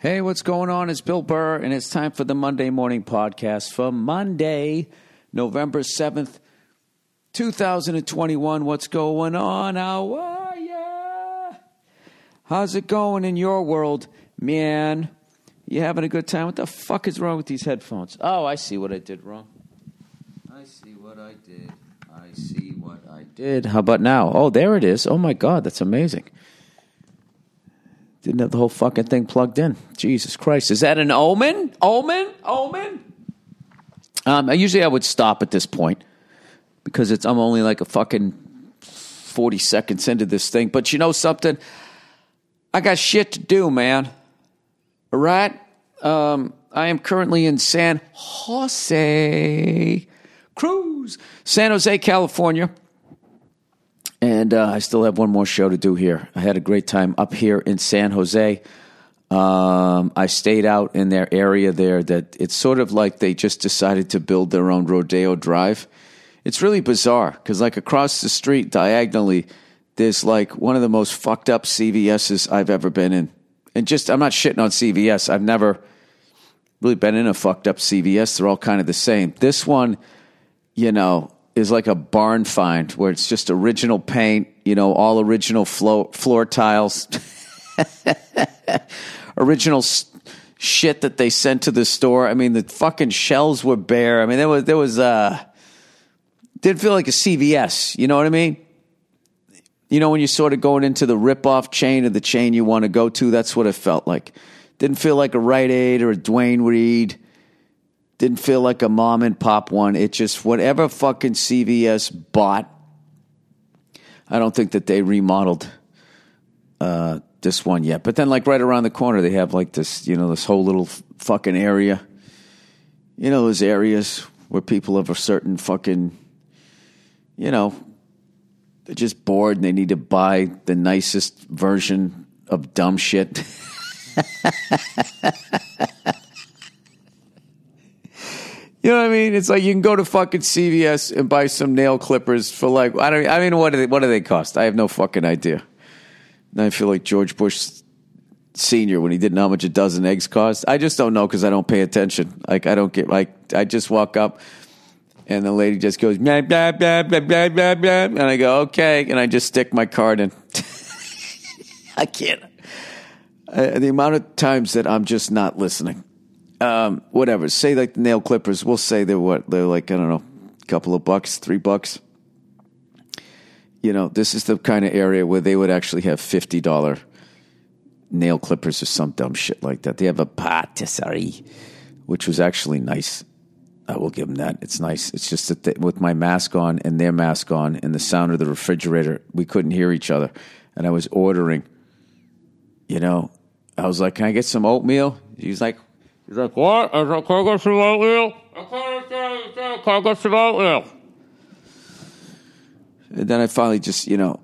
Hey, what's going on? It's Bill Burr, and it's time for the Monday Morning Podcast for Monday, November 7th, 2021. What's going on? How are ya? How's it going in your world, man? You having a good time? What the fuck is wrong with these headphones? Oh, I see what I did wrong. I see what I did. I see what I did. How about now? Oh, there it is. Oh my God, that's amazing. Didn't have the whole fucking thing plugged in. Jesus Christ. Is that an omen? Omen? Omen? Um, usually I would stop at this point because it's I'm only like a fucking 40 seconds into this thing. But you know something? I got shit to do, man. All right? Um, I am currently in San Jose Cruz, San Jose, California. And uh, I still have one more show to do here. I had a great time up here in San Jose. Um, I stayed out in their area there that it's sort of like they just decided to build their own Rodeo Drive. It's really bizarre because, like, across the street diagonally, there's like one of the most fucked up CVS's I've ever been in. And just, I'm not shitting on CVS. I've never really been in a fucked up CVS. They're all kind of the same. This one, you know, is like a barn find where it's just original paint, you know, all original floor, floor tiles, original shit that they sent to the store. I mean, the fucking shelves were bare. I mean, there was there was uh didn't feel like a CVS. You know what I mean? You know when you're sort of going into the rip-off chain of the chain you want to go to. That's what it felt like. Didn't feel like a Rite Aid or a Duane Reade. Didn't feel like a mom and pop one. It just whatever fucking CVS bought. I don't think that they remodeled uh, this one yet. But then, like right around the corner, they have like this, you know, this whole little fucking area. You know, those areas where people of a certain fucking, you know, they're just bored and they need to buy the nicest version of dumb shit. You know what I mean? It's like you can go to fucking CVS and buy some nail clippers for like I don't. I mean, what do they, what do they cost? I have no fucking idea. And I feel like George Bush Senior when he didn't know how much a dozen eggs cost. I just don't know because I don't pay attention. Like I don't get like I just walk up and the lady just goes blah blah blah blah blah blah blah, and I go okay, and I just stick my card in. I can't. The amount of times that I'm just not listening um, whatever. Say like the nail clippers. We'll say they're what they're like. I don't know, a couple of bucks, three bucks. You know, this is the kind of area where they would actually have fifty dollar nail clippers or some dumb shit like that. They have a patisserie, which was actually nice. I will give them that. It's nice. It's just that they, with my mask on and their mask on and the sound of the refrigerator, we couldn't hear each other. And I was ordering. You know, I was like, "Can I get some oatmeal?" He's like, He's like, what? I can I get some? I can't get Can I get? And then I finally just, you know,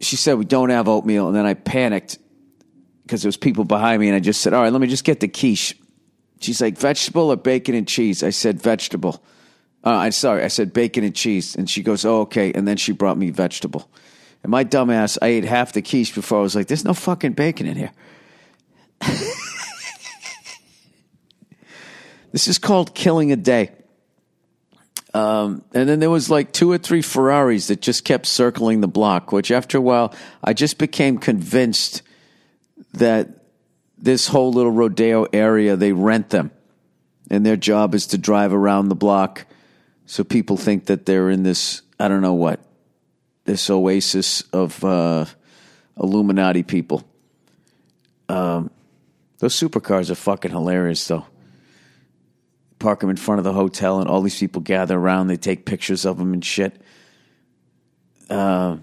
she said, we don't have oatmeal. And then I panicked because there was people behind me. And I just said, all right, let me just get the quiche. She's like, vegetable or bacon and cheese? I said, vegetable. Uh, I'm sorry. I said bacon and cheese. And she goes, oh, okay. And then she brought me vegetable. And my dumbass, I ate half the quiche before I was like, there's no fucking bacon in here. this is called killing a day. Um, and then there was like two or three Ferraris that just kept circling the block, which after a while, I just became convinced that this whole little rodeo area, they rent them. And their job is to drive around the block. So people think that they're in this, I don't know what, this oasis of uh, Illuminati people. Um, those supercars are fucking hilarious, though park them in front of the hotel, and all these people gather around. They take pictures of them and shit. Uh,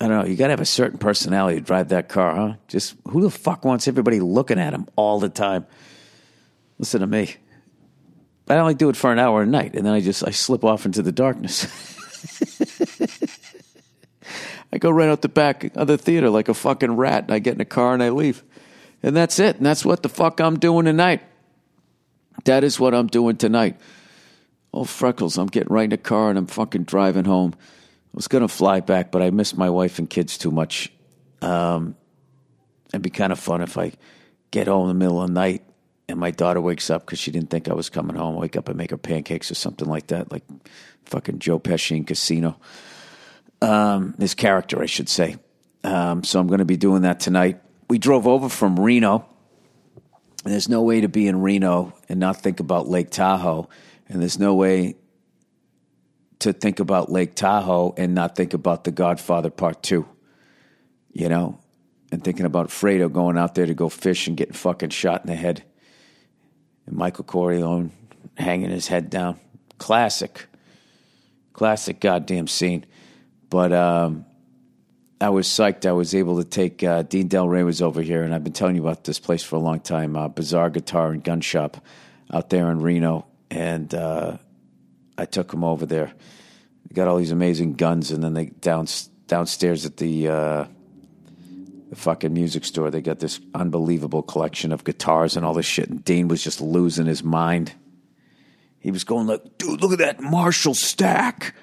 I don't know. You got to have a certain personality to drive that car, huh? Just who the fuck wants everybody looking at him all the time? Listen to me. I only do it for an hour a night, and then I just I slip off into the darkness. I go right out the back of the theater like a fucking rat, and I get in a car and I leave, and that's it. And that's what the fuck I'm doing tonight. That is what I'm doing tonight. Oh, Freckles, I'm getting right in the car and I'm fucking driving home. I was going to fly back, but I miss my wife and kids too much. Um, It'd be kind of fun if I get home in the middle of the night and my daughter wakes up because she didn't think I was coming home. Wake up and make her pancakes or something like that, like fucking Joe Pesci in Casino. Um, his character, I should say. Um, so I'm going to be doing that tonight. We drove over from Reno. There's no way to be in Reno and not think about Lake Tahoe. And there's no way to think about Lake Tahoe and not think about The Godfather Part 2. You know? And thinking about Fredo going out there to go fish and getting fucking shot in the head. And Michael Corleone hanging his head down. Classic. Classic goddamn scene. But um, I was psyched. I was able to take uh, Dean Del Rey was over here, and I've been telling you about this place for a long time. Uh, Bizarre Guitar and Gun Shop out there in Reno, and uh, I took him over there. They got all these amazing guns, and then they down downstairs at the uh, the fucking music store, they got this unbelievable collection of guitars and all this shit. And Dean was just losing his mind. He was going like, "Dude, look at that Marshall stack."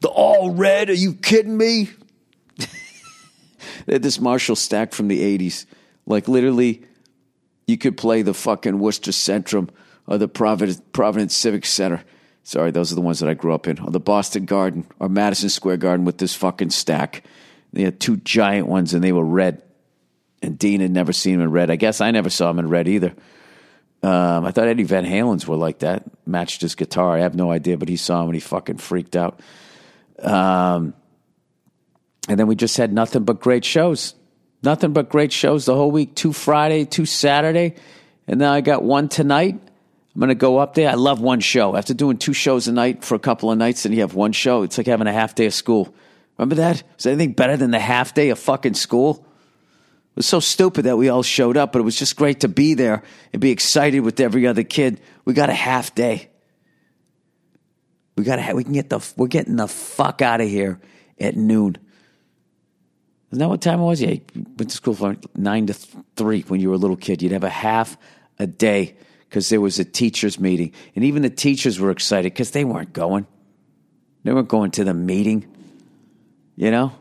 The all red? Are you kidding me? they had this Marshall stack from the 80s. Like literally, you could play the fucking Worcester Centrum or the Providence, Providence Civic Center. Sorry, those are the ones that I grew up in. Or the Boston Garden or Madison Square Garden with this fucking stack. They had two giant ones and they were red. And Dean had never seen them in red. I guess I never saw them in red either. Um, I thought Eddie Van Halen's were like that, matched his guitar. I have no idea, but he saw him and he fucking freaked out. Um, and then we just had nothing but great shows. Nothing but great shows the whole week. Two Friday, two Saturday. And then I got one tonight. I'm going to go up there. I love one show. After doing two shows a night for a couple of nights, and you have one show, it's like having a half day of school. Remember that? Is anything better than the half day of fucking school? It was so stupid that we all showed up, but it was just great to be there and be excited with every other kid. We got a half day. We got to. We can get the. We're getting the fuck out of here at noon. Isn't that what time it was? Yeah, went to school from nine to three when you were a little kid. You'd have a half a day because there was a teachers' meeting, and even the teachers were excited because they weren't going. They weren't going to the meeting. You know,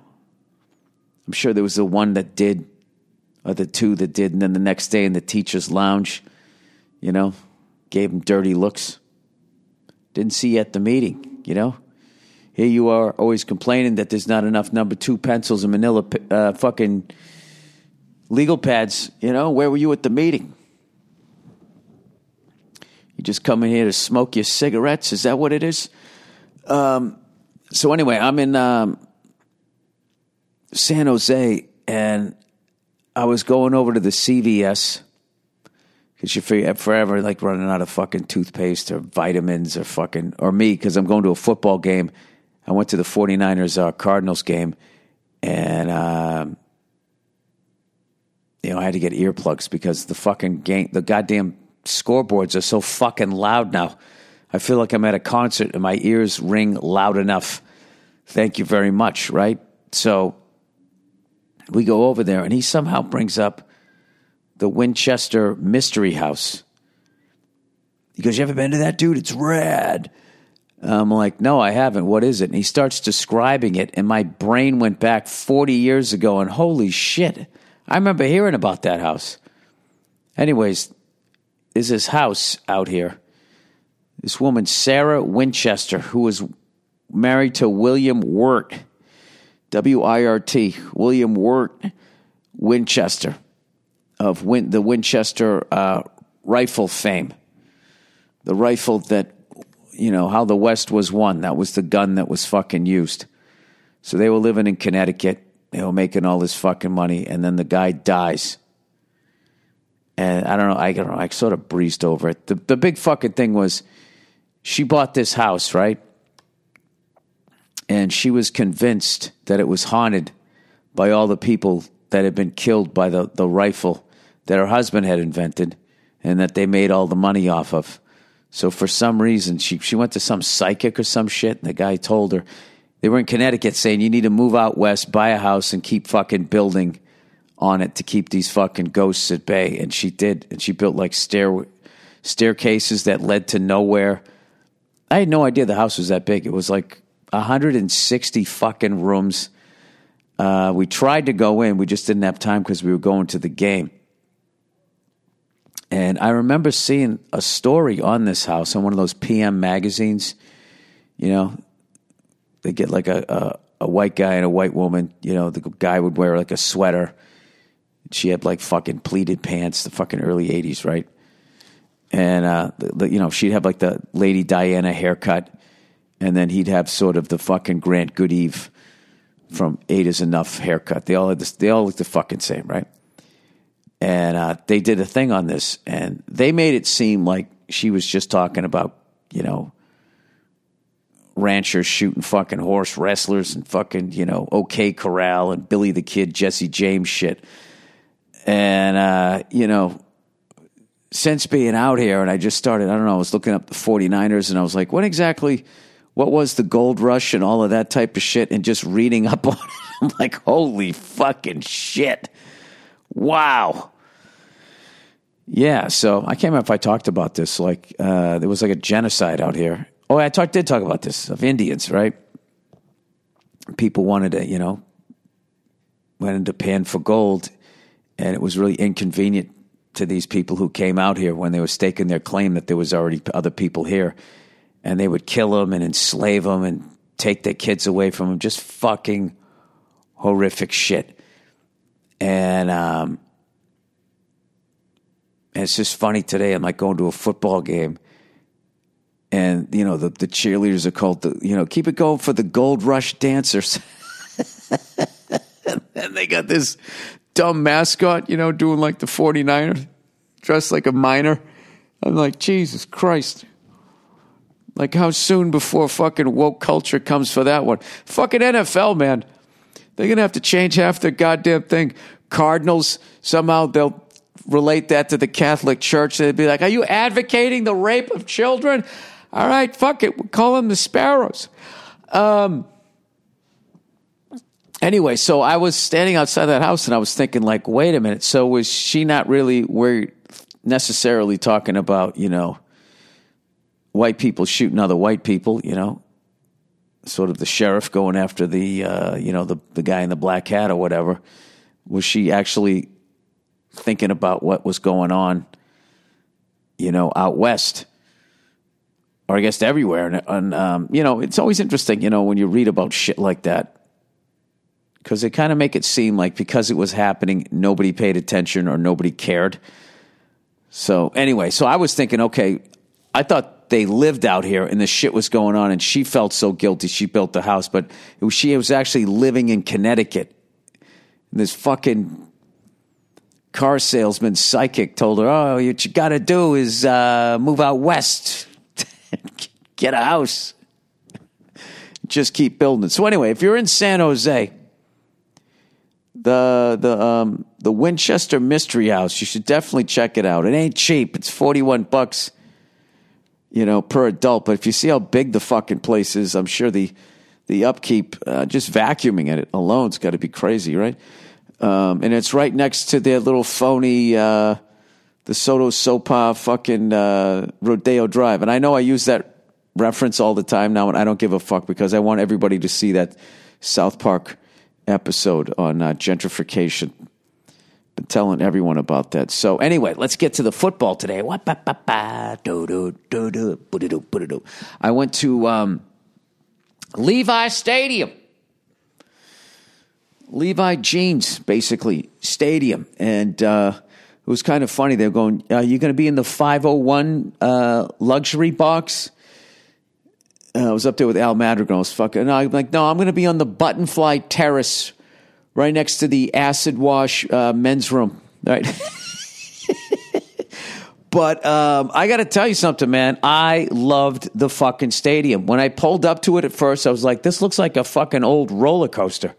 I'm sure there was the one that did, or the two that did, and then the next day in the teachers' lounge, you know, gave them dirty looks. Didn't see you at the meeting, you know? Here you are always complaining that there's not enough number two pencils and manila uh, fucking legal pads, you know? Where were you at the meeting? You just come in here to smoke your cigarettes? Is that what it is? Um, so, anyway, I'm in um, San Jose and I was going over to the CVS because you figure forever like running out of fucking toothpaste or vitamins or fucking or me because I'm going to a football game. I went to the 49ers uh, Cardinals game and um, you know I had to get earplugs because the fucking game the goddamn scoreboards are so fucking loud now. I feel like I'm at a concert and my ears ring loud enough. Thank you very much, right? So we go over there and he somehow brings up the Winchester Mystery House. He goes, You ever been to that, dude? It's rad. I'm like, No, I haven't. What is it? And he starts describing it, and my brain went back 40 years ago, and holy shit, I remember hearing about that house. Anyways, is this house out here. This woman, Sarah Winchester, who was married to William Wirt, W I R T, William Wirt Winchester of Win- the Winchester uh, rifle fame. The rifle that, you know, how the West was won. That was the gun that was fucking used. So they were living in Connecticut. They were making all this fucking money, and then the guy dies. And I don't know. I don't know. I sort of breezed over it. The the big fucking thing was, she bought this house, right? And she was convinced that it was haunted by all the people that had been killed by the, the rifle that her husband had invented and that they made all the money off of. So for some reason, she, she went to some psychic or some shit, and the guy told her they were in Connecticut saying you need to move out west, buy a house, and keep fucking building on it to keep these fucking ghosts at bay. And she did, and she built like stair staircases that led to nowhere. I had no idea the house was that big. It was like 160 fucking rooms. uh, we tried to go in. We just didn't have time because we were going to the game. And I remember seeing a story on this house on one of those PM magazines. You know, they get like a, a, a white guy and a white woman. You know, the guy would wear like a sweater. She had like fucking pleated pants, the fucking early 80s, right? And, uh, the, the, you know, she'd have like the Lady Diana haircut. And then he'd have sort of the fucking Grant Goodeve from Eight is Enough haircut. They all had this, they all look the fucking same, right? And uh, they did a thing on this, and they made it seem like she was just talking about, you know, ranchers shooting fucking horse wrestlers and fucking, you know, OK Corral and Billy the Kid, Jesse James shit. And, uh, you know, since being out here, and I just started, I don't know, I was looking up the 49ers and I was like, what exactly, what was the gold rush and all of that type of shit? And just reading up on it, I'm like, holy fucking shit Wow. Yeah, so I can't remember if I talked about this. Like, uh, there was like a genocide out here. Oh, I talk, did talk about this of Indians, right? People wanted to, you know, went into pan for gold, and it was really inconvenient to these people who came out here when they were staking their claim that there was already other people here, and they would kill them and enslave them and take their kids away from them. Just fucking horrific shit and um, and it's just funny today. I'm like going to a football game, and you know the the cheerleaders are called the you know keep it going for the Gold Rush dancers, and they got this dumb mascot, you know, doing like the 49er, dressed like a miner. I'm like Jesus Christ. Like how soon before fucking woke culture comes for that one? Fucking NFL, man. They're going to have to change half their goddamn thing. Cardinals, somehow they'll relate that to the Catholic Church. They'd be like, Are you advocating the rape of children? All right, fuck it. We'll call them the Sparrows. Um, anyway, so I was standing outside that house and I was thinking, like, wait a minute. So was she not really where necessarily talking about, you know, white people shooting other white people, you know? Sort of the sheriff going after the uh, you know the the guy in the black hat or whatever. Was she actually thinking about what was going on, you know, out west, or I guess everywhere? And, and um, you know, it's always interesting, you know, when you read about shit like that, because they kind of make it seem like because it was happening, nobody paid attention or nobody cared. So anyway, so I was thinking, okay, I thought they lived out here and the shit was going on and she felt so guilty she built the house but was, she was actually living in connecticut. And this fucking car salesman psychic told her oh what you gotta do is uh, move out west. Get a house. Just keep building it. So anyway if you're in san jose the the um the winchester mystery house you should definitely check it out. It ain't cheap. It's 41 bucks you know, per adult. But if you see how big the fucking place is, I'm sure the the upkeep, uh, just vacuuming it alone's got to be crazy, right? Um, and it's right next to their little phony, uh, the SoDoSoPa fucking uh, Rodeo Drive. And I know I use that reference all the time now, and I don't give a fuck because I want everybody to see that South Park episode on uh, gentrification been telling everyone about that. So anyway, let's get to the football today. I went to um, Levi Stadium. Levi Jeans, basically, stadium. And uh, it was kind of funny. They're going, Are you going to be in the 501 uh, luxury box? Uh, I was up there with Al Madrigal. I was fucking, and I'm like, No, I'm going to be on the Buttonfly Terrace right next to the acid wash uh, men's room. Right. but um, I got to tell you something, man. I loved the fucking stadium. When I pulled up to it at first, I was like, this looks like a fucking old roller coaster.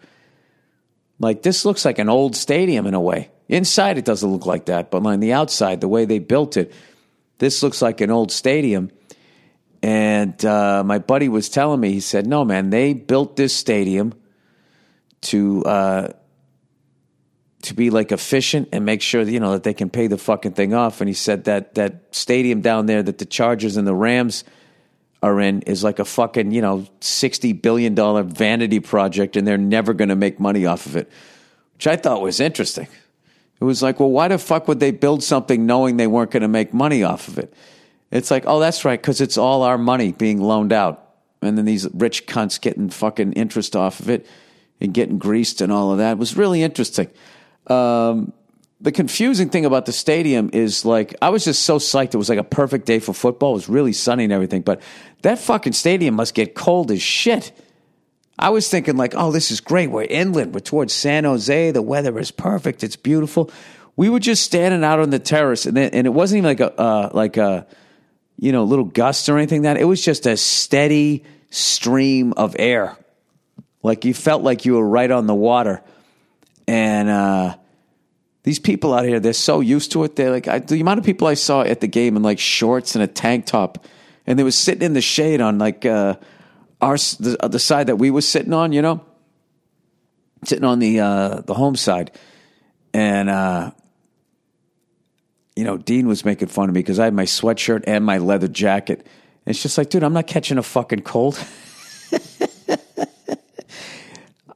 Like, this looks like an old stadium in a way. Inside, it doesn't look like that, but on the outside, the way they built it, this looks like an old stadium. And uh, my buddy was telling me, he said, no, man, they built this stadium to uh, to be like efficient and make sure that, you know that they can pay the fucking thing off. And he said that that stadium down there that the Chargers and the Rams are in is like a fucking, you know, $60 billion vanity project and they're never going to make money off of it, which I thought was interesting. It was like, well, why the fuck would they build something knowing they weren't going to make money off of it? It's like, oh, that's right, because it's all our money being loaned out. And then these rich cunts getting fucking interest off of it and getting greased and all of that. It was really interesting. Um, the confusing thing about the stadium is like I was just so psyched. It was like a perfect day for football. It was really sunny and everything, but that fucking stadium must get cold as shit. I was thinking like, oh, this is great. We're inland. We're towards San Jose. The weather is perfect. It's beautiful. We were just standing out on the terrace, and it, and it wasn't even like a uh, like a you know little gust or anything. That it was just a steady stream of air. Like you felt like you were right on the water, and. uh these people out here, they're so used to it. They're like, I, the amount of people I saw at the game in like shorts and a tank top, and they was sitting in the shade on like uh, our the, uh, the side that we was sitting on, you know, sitting on the uh, the home side, and uh, you know, Dean was making fun of me because I had my sweatshirt and my leather jacket. And it's just like, dude, I'm not catching a fucking cold.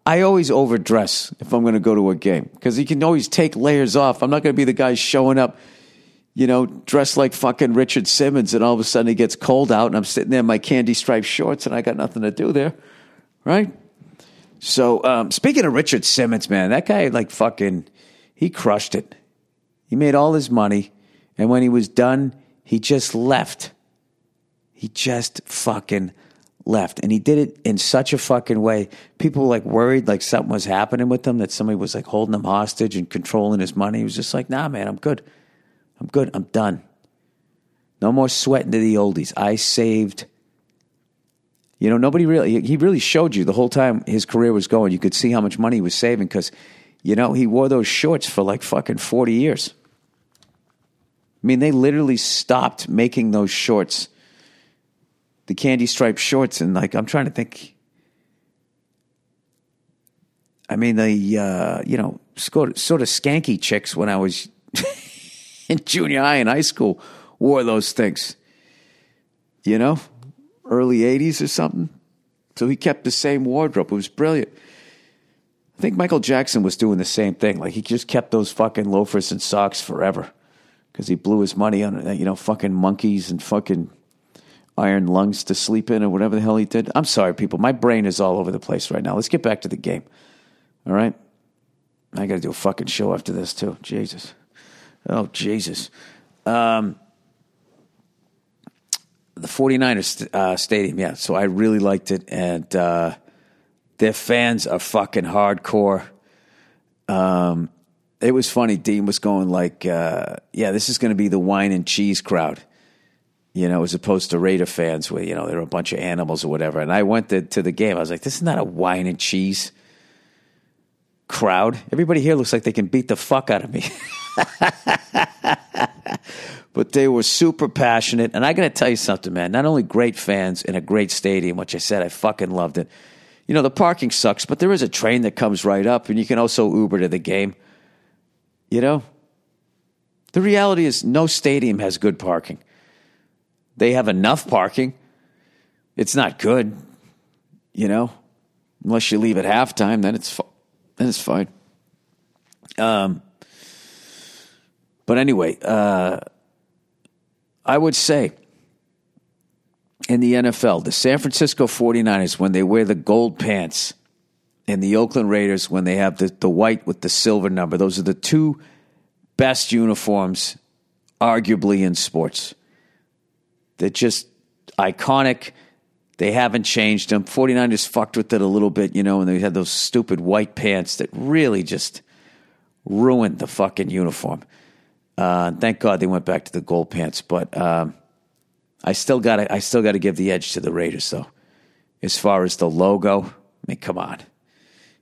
I always overdress if I'm going to go to a game because you can always take layers off. I'm not going to be the guy showing up, you know, dressed like fucking Richard Simmons, and all of a sudden it gets cold out, and I'm sitting there in my candy striped shorts, and I got nothing to do there, right? So, um, speaking of Richard Simmons, man, that guy like fucking, he crushed it. He made all his money, and when he was done, he just left. He just fucking left. And he did it in such a fucking way. People were like worried like something was happening with him, that somebody was like holding him hostage and controlling his money. He was just like, nah, man, I'm good. I'm good. I'm done. No more sweating to the oldies. I saved. You know, nobody really, he really showed you the whole time his career was going. You could see how much money he was saving because, you know, he wore those shorts for like fucking 40 years. I mean, they literally stopped making those shorts the candy striped shorts, and like I'm trying to think. I mean, the uh, you know sort of, sort of skanky chicks when I was in junior high and high school wore those things. You know, early '80s or something. So he kept the same wardrobe. It was brilliant. I think Michael Jackson was doing the same thing. Like he just kept those fucking loafers and socks forever because he blew his money on you know fucking monkeys and fucking iron lungs to sleep in or whatever the hell he did. I'm sorry, people. My brain is all over the place right now. Let's get back to the game. All right? I got to do a fucking show after this, too. Jesus. Oh, Jesus. Um, the 49ers uh, stadium, yeah. So I really liked it. And uh, their fans are fucking hardcore. Um, it was funny. Dean was going like, uh, yeah, this is going to be the wine and cheese crowd you know, as opposed to Raider fans where, you know, they're a bunch of animals or whatever. And I went to, to the game. I was like, this is not a wine and cheese crowd. Everybody here looks like they can beat the fuck out of me. but they were super passionate. And I got to tell you something, man. Not only great fans in a great stadium, which I said I fucking loved it. You know, the parking sucks, but there is a train that comes right up, and you can also Uber to the game. You know? The reality is, no stadium has good parking. They have enough parking. It's not good, you know, unless you leave at halftime, then it's then it's fine. Um, but anyway, uh, I would say in the NFL, the San Francisco 49ers, when they wear the gold pants, and the Oakland Raiders, when they have the, the white with the silver number, those are the two best uniforms, arguably, in sports. They're just iconic. They haven't changed them. 49ers fucked with it a little bit, you know, and they had those stupid white pants that really just ruined the fucking uniform. Uh, thank God they went back to the gold pants, but um, I still got I still got to give the edge to the Raiders though. As far as the logo, I mean, come on,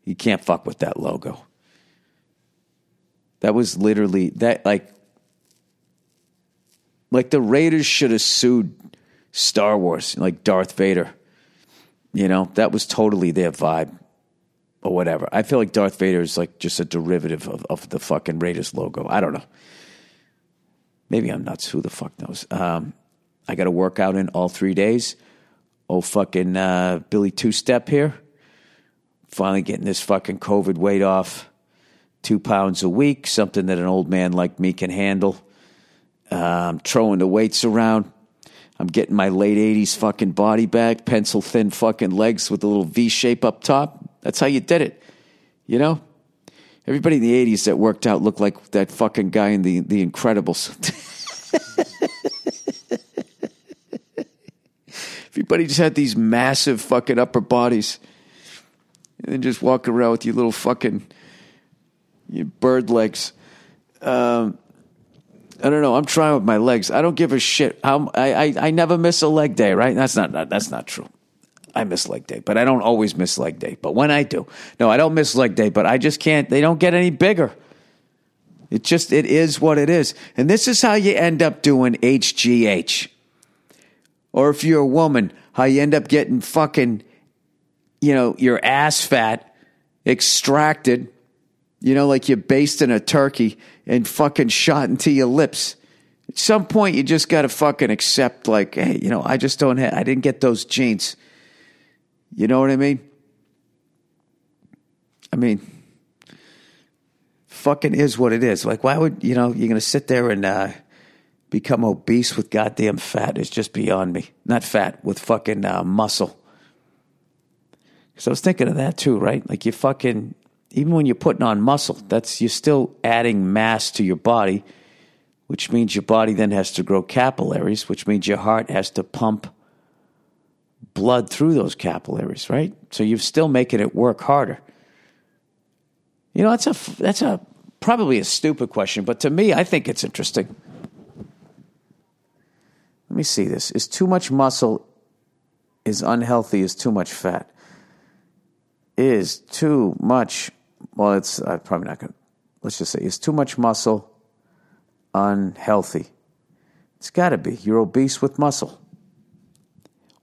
you can't fuck with that logo. That was literally that like like the Raiders should have sued Star Wars, like Darth Vader. You know, that was totally their vibe or whatever. I feel like Darth Vader is like just a derivative of, of the fucking Raiders logo. I don't know. Maybe I'm nuts. Who the fuck knows? Um, I got to work out in all three days. Oh, fucking uh, Billy Two Step here. Finally getting this fucking COVID weight off. Two pounds a week, something that an old man like me can handle. Um, throwing the weights around. I'm getting my late 80s fucking body back, pencil thin fucking legs with a little V shape up top. That's how you did it. You know? Everybody in the 80s that worked out looked like that fucking guy in the, the Incredibles. Everybody just had these massive fucking upper bodies. And then just walk around with your little fucking your bird legs. Um, I don't know. I'm trying with my legs. I don't give a shit. I, I I never miss a leg day, right? That's not that's not true. I miss leg day, but I don't always miss leg day. But when I do, no, I don't miss leg day. But I just can't. They don't get any bigger. It just it is what it is, and this is how you end up doing HGH. Or if you're a woman, how you end up getting fucking, you know, your ass fat extracted you know, like you're basting a turkey and fucking shot into your lips. At some point, you just got to fucking accept, like, hey, you know, I just don't have, I didn't get those genes. You know what I mean? I mean, fucking is what it is. Like, why would, you know, you're going to sit there and uh, become obese with goddamn fat It's just beyond me. Not fat, with fucking uh, muscle. Because I was thinking of that too, right? Like, you fucking, even when you're putting on muscle, that's you're still adding mass to your body, which means your body then has to grow capillaries, which means your heart has to pump blood through those capillaries, right? So you're still making it work harder. You know, that's a that's a probably a stupid question, but to me, I think it's interesting. Let me see this. Is too much muscle is unhealthy is too much fat? Is too much well, it's uh, probably not going to, let's just say, is too much muscle unhealthy? It's got to be. You're obese with muscle.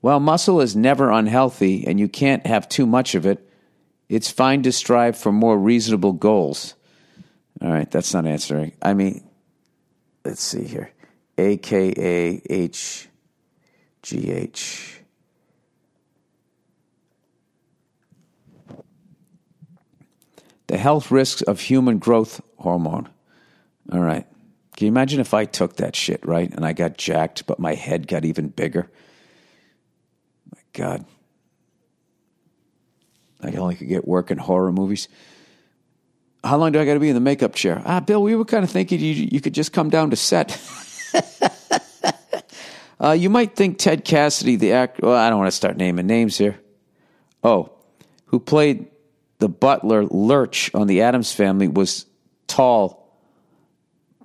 Well, muscle is never unhealthy, and you can't have too much of it. It's fine to strive for more reasonable goals. All right, that's not answering. I mean, let's see here. A K A H G H. The health risks of human growth hormone. All right. Can you imagine if I took that shit, right? And I got jacked, but my head got even bigger? My God. I only could get work in horror movies. How long do I got to be in the makeup chair? Ah, Bill, we were kind of thinking you, you could just come down to set. uh, you might think Ted Cassidy, the actor, well, I don't want to start naming names here. Oh, who played the butler Lurch on the Addams family was tall,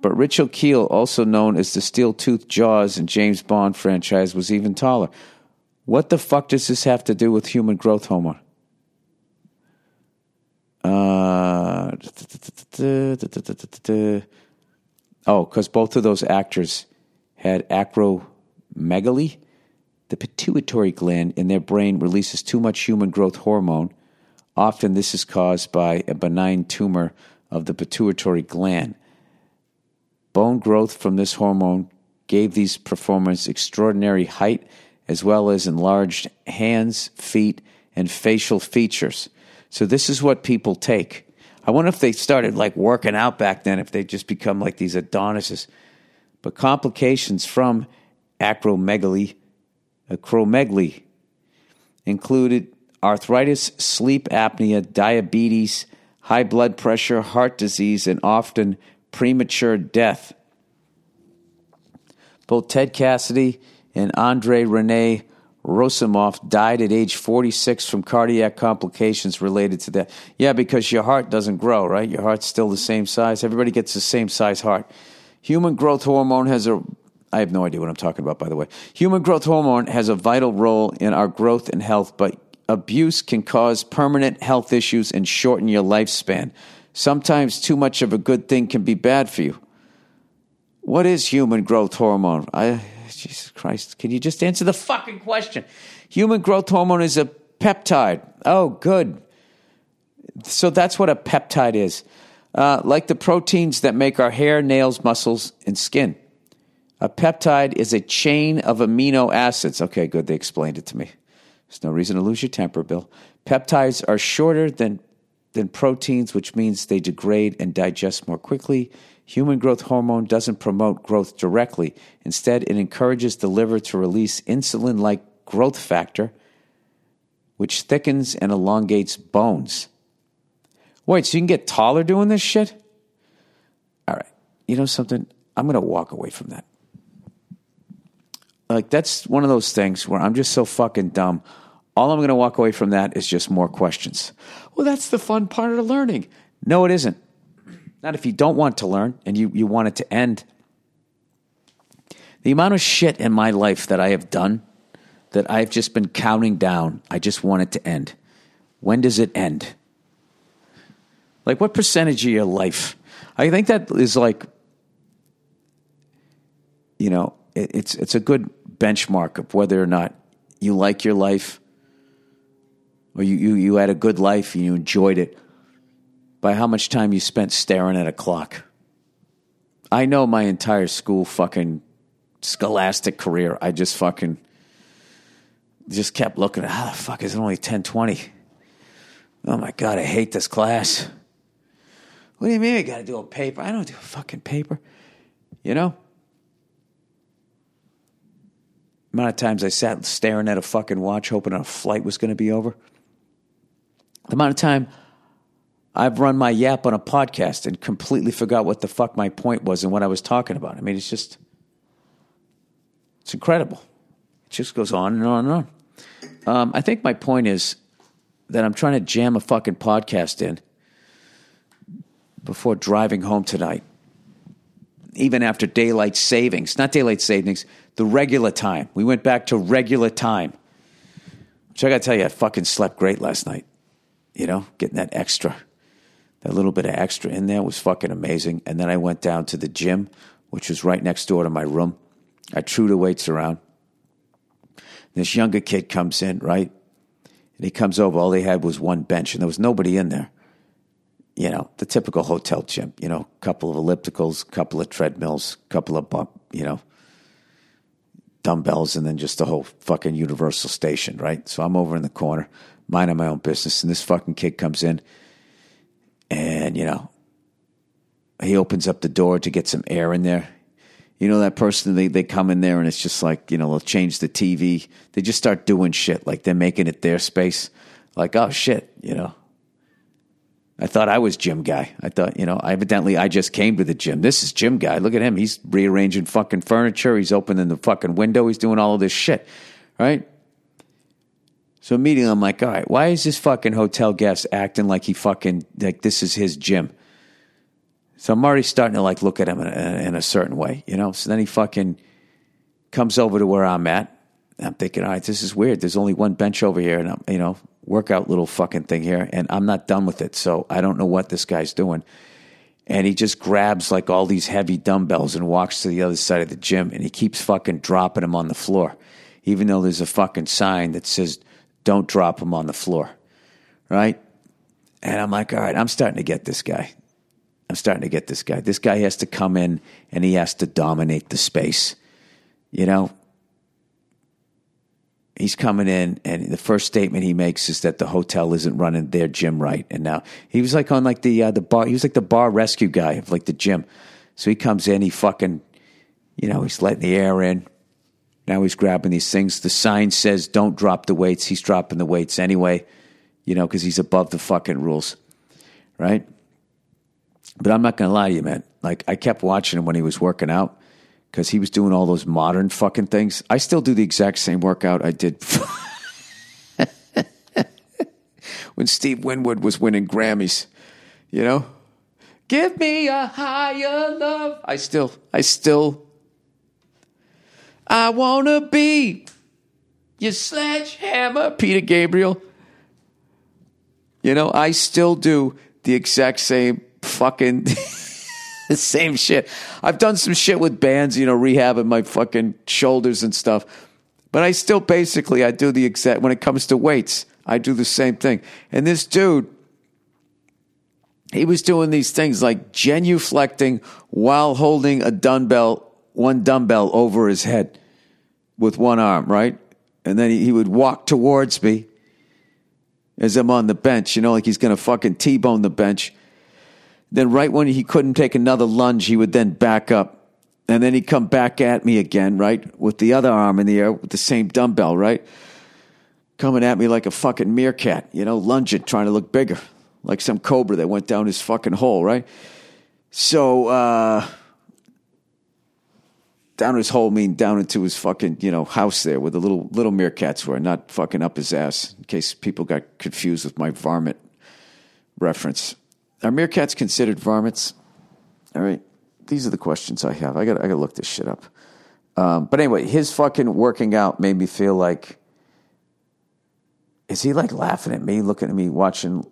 but Richard Kiel, also known as the steel tooth Jaws in James Bond franchise, was even taller. What the fuck does this have to do with human growth hormone? Uh, oh, because both of those actors had acromegaly. The pituitary gland in their brain releases too much human growth hormone Often, this is caused by a benign tumor of the pituitary gland. Bone growth from this hormone gave these performers extraordinary height as well as enlarged hands, feet, and facial features. So, this is what people take. I wonder if they started like working out back then, if they just become like these Adonises. But complications from acromegaly, acromegaly included arthritis, sleep apnea, diabetes, high blood pressure, heart disease, and often premature death. Both Ted Cassidy and Andre Rene Roussimoff died at age 46 from cardiac complications related to that. Yeah, because your heart doesn't grow, right? Your heart's still the same size. Everybody gets the same size heart. Human growth hormone has a I have no idea what I'm talking about, by the way. Human growth hormone has a vital role in our growth and health, but abuse can cause permanent health issues and shorten your lifespan. Sometimes too much of a good thing can be bad for you. What is human growth hormone? I, Jesus Christ, can you just answer the fucking question? Human growth hormone is a peptide. Oh, good. So that's what a peptide is. Uh, like the proteins that make our hair, nails, muscles, and skin. A peptide is a chain of amino acids. Okay, good. They explained it to me. There's no reason to lose your temper, Bill. Peptides are shorter than, than proteins, which means they degrade and digest more quickly. Human growth hormone doesn't promote growth directly. Instead, it encourages the liver to release insulin like growth factor, which thickens and elongates bones. Wait, so you can get taller doing this shit? All right. You know something? I'm going to walk away from that. Like, that's one of those things where I'm just so fucking dumb. All I'm going to walk away from that is just more questions. Well, that's the fun part of learning. No, it isn't. Not if you don't want to learn and you, you want it to end. The amount of shit in my life that I have done that I've just been counting down, I just want it to end. When does it end? Like, what percentage of your life? I think that is like, you know, it, it's it's a good benchmark of whether or not you like your life, or you you, you had a good life and you enjoyed it, by how much time you spent staring at a clock. I know my entire school fucking scholastic career, I just fucking just kept looking at how the fuck is it only ten twenty? Oh my god, I hate this class. What do you mean I got to do a paper? I don't do a fucking paper. You know? Amount of times I sat staring at a fucking watch hoping a flight was going to be over. The amount of time I've run my yap on a podcast and completely forgot what the fuck my point was and what I was talking about. I mean, it's just, it's incredible. It just goes on and on and on. Um, I think my point is that I'm trying to jam a fucking podcast in before driving home tonight, even after daylight savings, not daylight savings, the regular time. We went back to regular time, which I got to tell you, I fucking slept great last night. You know, getting that extra, that little bit of extra in there was fucking amazing. And then I went down to the gym, which was right next door to my room. I threw the weights around. This younger kid comes in, right? And he comes over. All they had was one bench, and there was nobody in there you know, the typical hotel gym, you know, a couple of ellipticals, couple of treadmills, couple of bump, you know, dumbbells, and then just the whole fucking universal station, right? So I'm over in the corner, minding my own business, and this fucking kid comes in and, you know, he opens up the door to get some air in there. You know, that person, they, they come in there and it's just like, you know, they'll change the TV. They just start doing shit like they're making it their space. Like, oh shit, you know, I thought I was gym guy. I thought, you know, evidently I just came to the gym. This is gym guy. Look at him. He's rearranging fucking furniture. He's opening the fucking window. He's doing all of this shit. Right? So immediately I'm like, all right, why is this fucking hotel guest acting like he fucking, like this is his gym? So I'm already starting to like look at him in a, in a certain way, you know? So then he fucking comes over to where I'm at. I'm thinking, all right, this is weird. There's only one bench over here, and I'm, you know, workout little fucking thing here, and I'm not done with it. So I don't know what this guy's doing. And he just grabs like all these heavy dumbbells and walks to the other side of the gym, and he keeps fucking dropping them on the floor, even though there's a fucking sign that says "Don't drop them on the floor," right? And I'm like, all right, I'm starting to get this guy. I'm starting to get this guy. This guy has to come in and he has to dominate the space. You know, he's coming in and the first statement he makes is that the hotel isn't running their gym right and now he was like on like the uh, the bar he was like the bar rescue guy of like the gym so he comes in he fucking you know he's letting the air in now he's grabbing these things the sign says don't drop the weights he's dropping the weights anyway you know because he's above the fucking rules right but i'm not gonna lie to you man like i kept watching him when he was working out because he was doing all those modern fucking things. I still do the exact same workout I did when Steve Winwood was winning Grammys. You know, give me a higher love. I still, I still, I wanna be your sledgehammer, Peter Gabriel. You know, I still do the exact same fucking. the same shit. I've done some shit with bands, you know, rehabbing my fucking shoulders and stuff. But I still basically I do the exact when it comes to weights, I do the same thing. And this dude he was doing these things like genuflecting while holding a dumbbell, one dumbbell over his head with one arm, right? And then he, he would walk towards me as I'm on the bench, you know, like he's going to fucking T bone the bench. Then, right when he couldn't take another lunge, he would then back up. And then he'd come back at me again, right? With the other arm in the air with the same dumbbell, right? Coming at me like a fucking meerkat, you know, lunging, trying to look bigger, like some cobra that went down his fucking hole, right? So, uh, down his hole, mean down into his fucking, you know, house there where the little little meerkats were, not fucking up his ass, in case people got confused with my varmint reference. Are meerkats considered varmints? All right. These are the questions I have. I got I got to look this shit up. Um, but anyway, his fucking working out made me feel like is he like laughing at me, looking at me, watching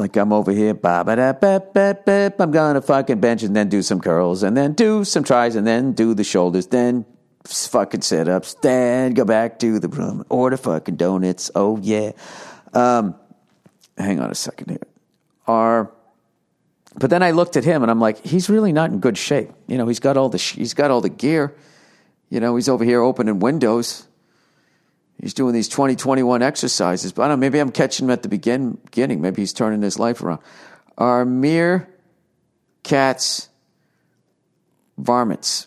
like I'm over here, ba. I'm gonna fucking bench and then do some curls and then do some tries and then do the shoulders, then fucking sit ups, then go back to the room, order fucking donuts. Oh yeah. Um, hang on a second here. Are but then I looked at him and I'm like, he's really not in good shape. You know, he's got all the he's got all the gear. You know, he's over here opening windows. He's doing these 2021 exercises, but I don't know, maybe I'm catching him at the begin, beginning. Maybe he's turning his life around. Are mere cats varmints?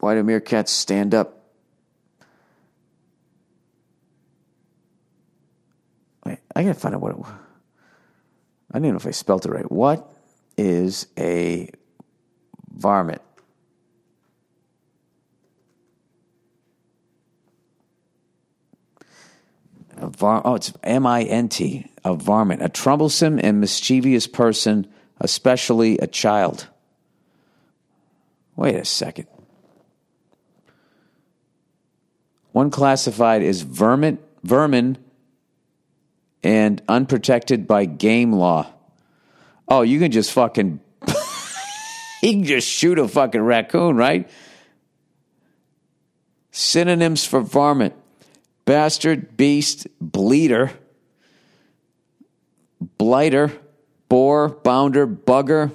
Why do meerkats stand up? Wait, I gotta find out what it was. I don't even know if I spelled it right. What is a varmint? A var- oh, it's M I N T, a varmint, a troublesome and mischievous person, especially a child. Wait a second. One classified as vermin, vermin and unprotected by game law. Oh, you can just fucking. you can just shoot a fucking raccoon, right? Synonyms for varmint bastard, beast, bleeder, blighter, boar, bounder, bugger,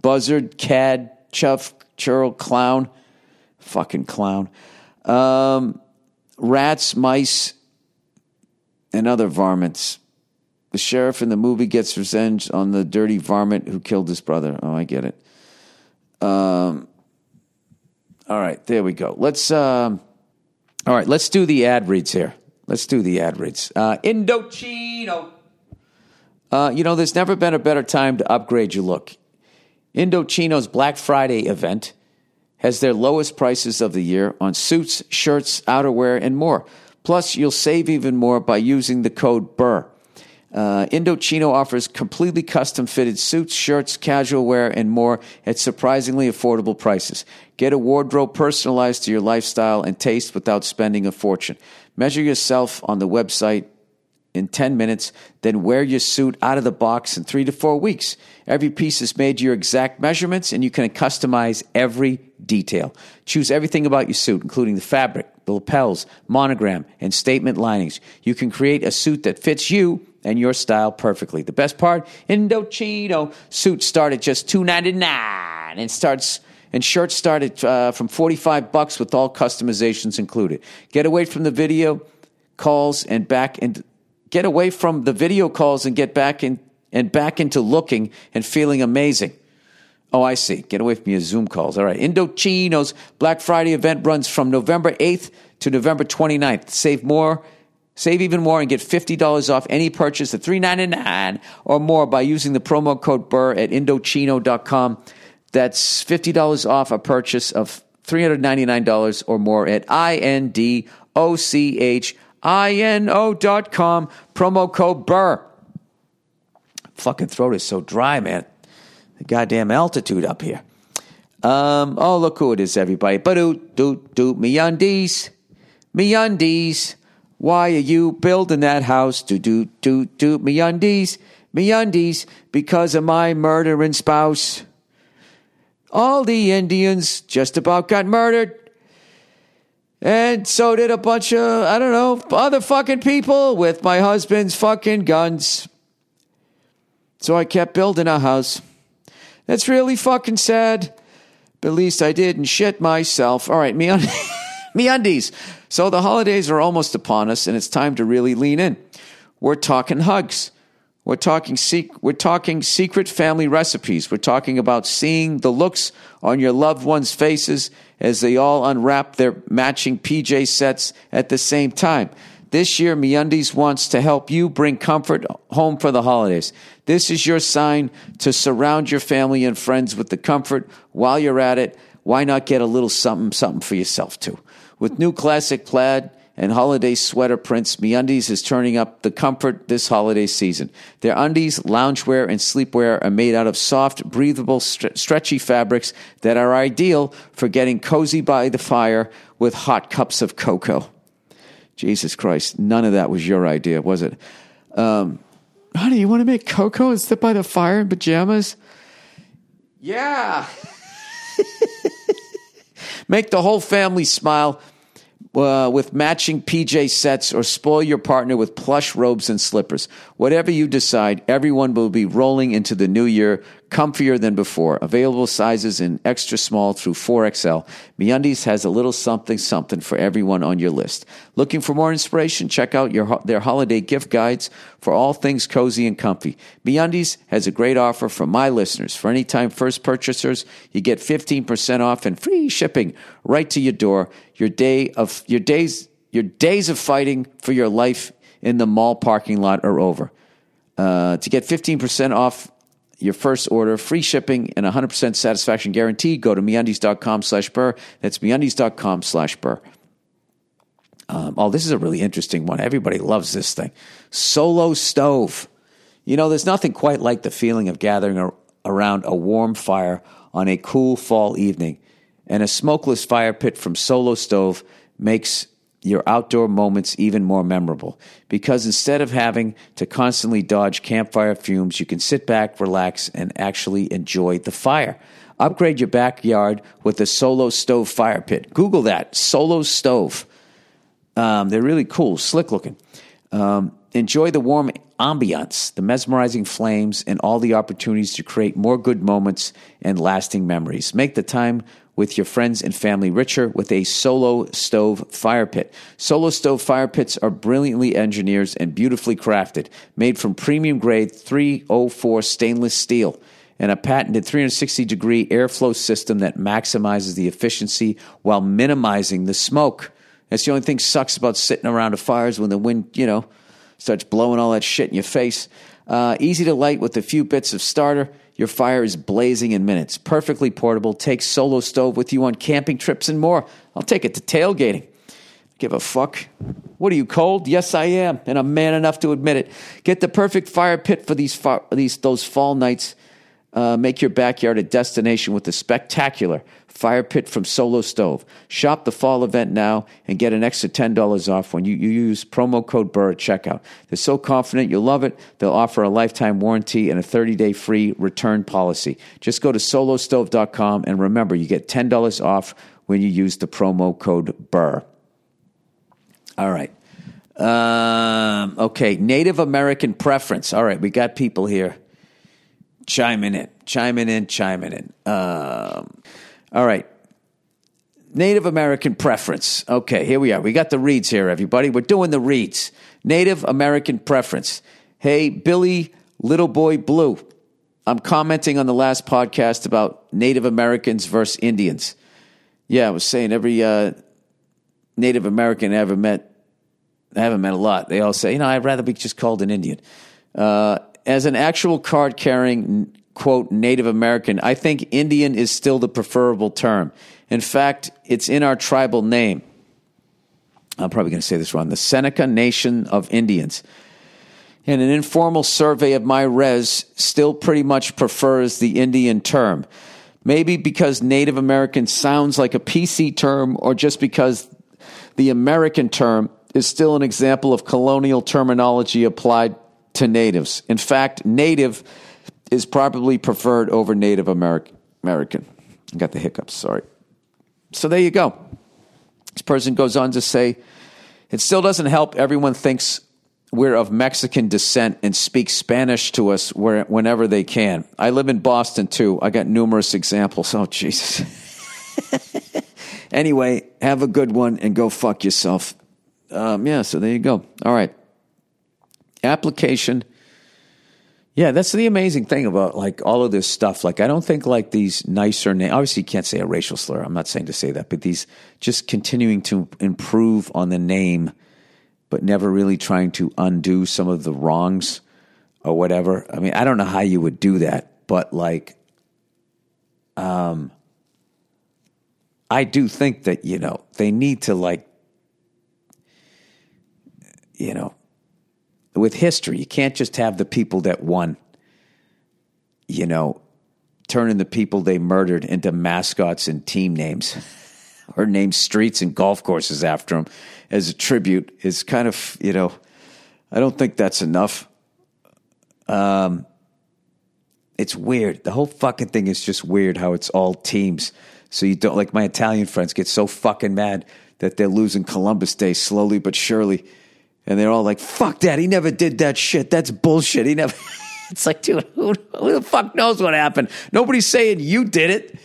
buzzard, cad, chuff, churl, clown, fucking clown, um, rats, mice, and other varmints. The sheriff in the movie gets revenge on the dirty varmint who killed his brother. Oh, I get it. Um, all right, there we go. Let's. Um, all right, let's do the ad reads here. Let's do the ad reads. Uh, Indochino. Uh, you know, there's never been a better time to upgrade your look. Indochino's Black Friday event has their lowest prices of the year on suits, shirts, outerwear, and more. Plus, you'll save even more by using the code BURR. Uh, Indochino offers completely custom fitted suits, shirts, casual wear, and more at surprisingly affordable prices. Get a wardrobe personalized to your lifestyle and taste without spending a fortune. Measure yourself on the website in 10 minutes, then wear your suit out of the box in three to four weeks. Every piece is made to your exact measurements, and you can customize every detail. Choose everything about your suit, including the fabric, the lapels, monogram, and statement linings. You can create a suit that fits you and your style perfectly. The best part, Indochino suits start at just $2.99 and starts and shirts start at uh, from 45 bucks with all customizations included. Get away from the video calls and back and get away from the video calls and get back in and back into looking and feeling amazing. Oh, I see. Get away from your Zoom calls. All right. Indochino's Black Friday event runs from November 8th to November 29th. Save more Save even more and get $50 off any purchase of $3.99 or more by using the promo code BURR at Indochino.com. That's $50 off a purchase of $399 or more at I-N-D-O-C-H-I-N-O dot com. Promo code BURR. Fucking throat is so dry, man. The goddamn altitude up here. Um, oh, look who it is, everybody. Ba-doot, doot, doot, me undies. Me undies. Why are you building that house? Do do do do me undies, me because of my murdering spouse. All the Indians just about got murdered. And so did a bunch of, I don't know, other fucking people with my husband's fucking guns. So I kept building a house. That's really fucking sad. But at least I didn't shit myself. All right, me, un- me undies. So the holidays are almost upon us, and it's time to really lean in. We're talking hugs. We're talking sec- we're talking secret family recipes. We're talking about seeing the looks on your loved ones' faces as they all unwrap their matching PJ sets at the same time. This year, MeUndies wants to help you bring comfort home for the holidays. This is your sign to surround your family and friends with the comfort. While you're at it, why not get a little something, something for yourself too? With new classic plaid and holiday sweater prints, MeUndies is turning up the comfort this holiday season. Their undies, loungewear, and sleepwear are made out of soft, breathable, stre- stretchy fabrics that are ideal for getting cozy by the fire with hot cups of cocoa. Jesus Christ, none of that was your idea, was it? Um, honey, you want to make cocoa and sit by the fire in pajamas? Yeah. make the whole family smile uh, with matching PJ sets or spoil your partner with plush robes and slippers. Whatever you decide, everyone will be rolling into the new year comfier than before. Available sizes in extra small through 4XL. MeUndies has a little something something for everyone on your list. Looking for more inspiration? Check out your, their holiday gift guides for all things cozy and comfy. MeUndies has a great offer for my listeners. For anytime first purchasers, you get 15% off and free shipping right to your door. Your day of your days your days of fighting for your life in the mall parking lot are over. Uh, to get 15% off your first order, free shipping, and 100% satisfaction guarantee, go to MeUndies.com slash burr. That's MeUndies.com slash burr. Um, oh, this is a really interesting one. Everybody loves this thing. Solo stove. You know, there's nothing quite like the feeling of gathering a, around a warm fire on a cool fall evening. And a smokeless fire pit from Solo Stove makes your outdoor moments even more memorable because instead of having to constantly dodge campfire fumes, you can sit back, relax, and actually enjoy the fire. Upgrade your backyard with a Solo Stove fire pit. Google that Solo Stove. Um, they're really cool, slick looking. Um, enjoy the warm ambiance, the mesmerizing flames, and all the opportunities to create more good moments and lasting memories. Make the time with your friends and family richer with a solo stove fire pit. Solo stove fire pits are brilliantly engineered and beautifully crafted, made from premium grade 304 stainless steel and a patented 360 degree airflow system that maximizes the efficiency while minimizing the smoke. That's the only thing sucks about sitting around a fire is when the wind, you know, starts blowing all that shit in your face. Uh, easy to light with a few bits of starter. Your fire is blazing in minutes. Perfectly portable. Take Solo Stove with you on camping trips and more. I'll take it to tailgating. Give a fuck. What are you cold? Yes, I am, and I'm man enough to admit it. Get the perfect fire pit for these these those fall nights. Uh, make your backyard a destination with a spectacular fire pit from Solo Stove. Shop the fall event now and get an extra $10 off when you, you use promo code BURR at checkout. They're so confident you'll love it, they'll offer a lifetime warranty and a 30 day free return policy. Just go to solostove.com and remember, you get $10 off when you use the promo code BURR. All right. Um, okay, Native American preference. All right, we got people here chiming in, chiming in, chiming in. Um, all right. Native American preference. Okay, here we are. We got the reads here, everybody. We're doing the reads. Native American preference. Hey, Billy Little Boy Blue. I'm commenting on the last podcast about Native Americans versus Indians. Yeah, I was saying every uh, Native American I ever met, I haven't met a lot. They all say, you know, I'd rather be just called an Indian. Uh, as an actual card carrying, quote, Native American, I think Indian is still the preferable term. In fact, it's in our tribal name. I'm probably going to say this wrong. The Seneca Nation of Indians. And an informal survey of my res still pretty much prefers the Indian term. Maybe because Native American sounds like a PC term, or just because the American term is still an example of colonial terminology applied to natives. In fact, native is probably preferred over Native American. I got the hiccups, sorry. So there you go. This person goes on to say, it still doesn't help. Everyone thinks we're of Mexican descent and speak Spanish to us where, whenever they can. I live in Boston too. I got numerous examples. Oh, Jesus. anyway, have a good one and go fuck yourself. Um, yeah, so there you go. All right. Application. Yeah, that's the amazing thing about like all of this stuff. Like, I don't think like these nicer names. Obviously, you can't say a racial slur. I'm not saying to say that, but these just continuing to improve on the name, but never really trying to undo some of the wrongs or whatever. I mean, I don't know how you would do that, but like, um, I do think that you know they need to like, you know, with history, you can't just have the people that won, you know, turning the people they murdered into mascots and team names or name streets and golf courses after them as a tribute is kind of, you know, I don't think that's enough. Um, it's weird. The whole fucking thing is just weird how it's all teams. So you don't, like my Italian friends get so fucking mad that they're losing Columbus Day slowly but surely and they're all like, fuck that. He never did that shit. That's bullshit. He never. it's like, dude, who, who the fuck knows what happened? Nobody's saying you did it.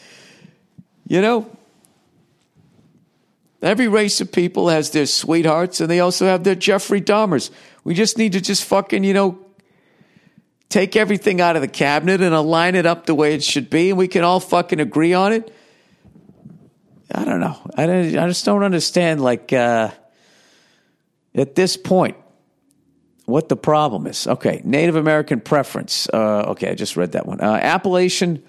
You know? Every race of people has their sweethearts and they also have their Jeffrey Dahmers. We just need to just fucking, you know, take everything out of the cabinet and align it up the way it should be and we can all fucking agree on it. I don't know. I, don't, I just don't understand, like, uh, at this point what the problem is. Okay, Native American preference. Uh, okay, I just read that one. Uh, Appalachian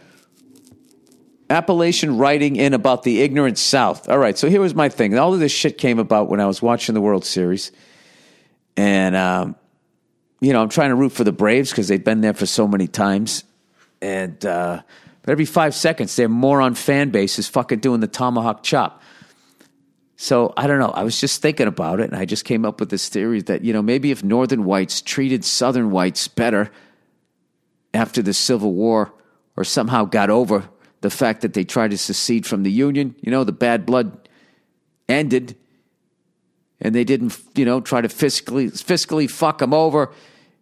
Appalachian writing in about the ignorant South. All right, so here was my thing. All of this shit came about when I was watching the World Series, and um, you know I'm trying to root for the Braves because they've been there for so many times, and uh, but every five seconds their moron fan base is fucking doing the tomahawk chop. So I don't know. I was just thinking about it, and I just came up with this theory that you know maybe if Northern whites treated Southern whites better after the Civil War, or somehow got over the fact that they tried to secede from the Union, you know, the bad blood ended, and they didn't, you know, try to fiscally fiscally fuck them over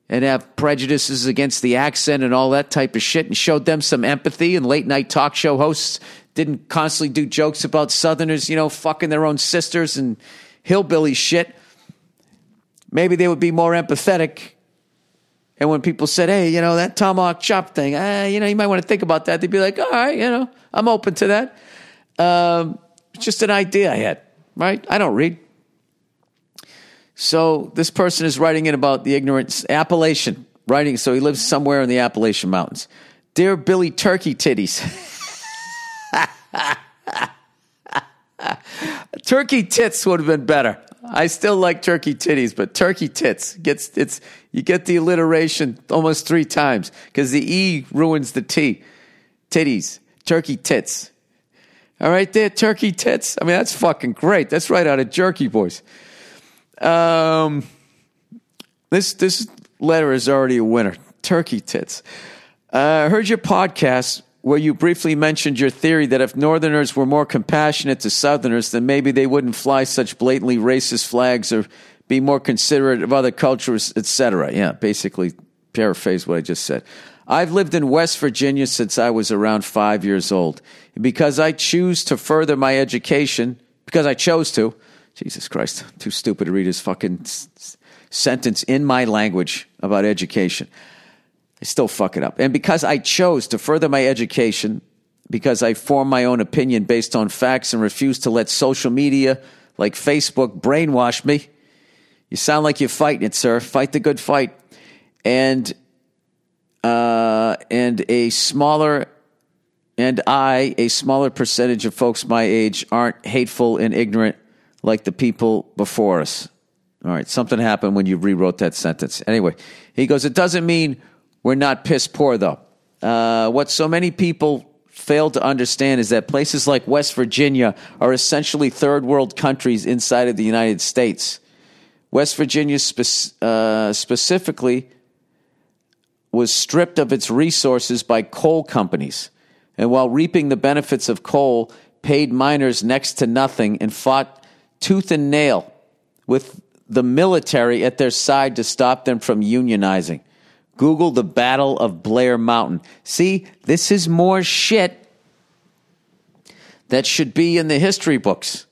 and have prejudices against the accent and all that type of shit, and showed them some empathy. And late night talk show hosts didn't constantly do jokes about Southerners, you know, fucking their own sisters and hillbilly shit, maybe they would be more empathetic. And when people said, hey, you know, that tomahawk chop thing, uh, you know, you might want to think about that, they'd be like, all right, you know, I'm open to that. Um, just an idea I had, right? I don't read. So this person is writing in about the ignorance, Appalachian, writing, so he lives somewhere in the Appalachian Mountains. Dear Billy Turkey Titties. turkey tits would have been better. I still like turkey titties, but turkey tits gets it's you get the alliteration almost three times because the e ruins the t. Titties, turkey tits. All right, there, turkey tits. I mean, that's fucking great. That's right out of Jerky Boys. Um, this this letter is already a winner. Turkey tits. Uh, I heard your podcast where you briefly mentioned your theory that if Northerners were more compassionate to Southerners, then maybe they wouldn't fly such blatantly racist flags or be more considerate of other cultures, etc. Yeah, basically paraphrase what I just said. I've lived in West Virginia since I was around five years old. Because I choose to further my education, because I chose to, Jesus Christ, too stupid to read his fucking s- sentence in my language about education. I still fuck it up. And because I chose to further my education, because I form my own opinion based on facts and refuse to let social media like Facebook brainwash me. You sound like you're fighting it, sir. Fight the good fight. And uh, and a smaller and I, a smaller percentage of folks my age, aren't hateful and ignorant like the people before us. All right, something happened when you rewrote that sentence. Anyway, he goes, it doesn't mean we're not piss poor, though. Uh, what so many people fail to understand is that places like West Virginia are essentially third world countries inside of the United States. West Virginia spe- uh, specifically was stripped of its resources by coal companies. And while reaping the benefits of coal, paid miners next to nothing and fought tooth and nail with the military at their side to stop them from unionizing. Google the Battle of Blair Mountain. See, this is more shit that should be in the history books.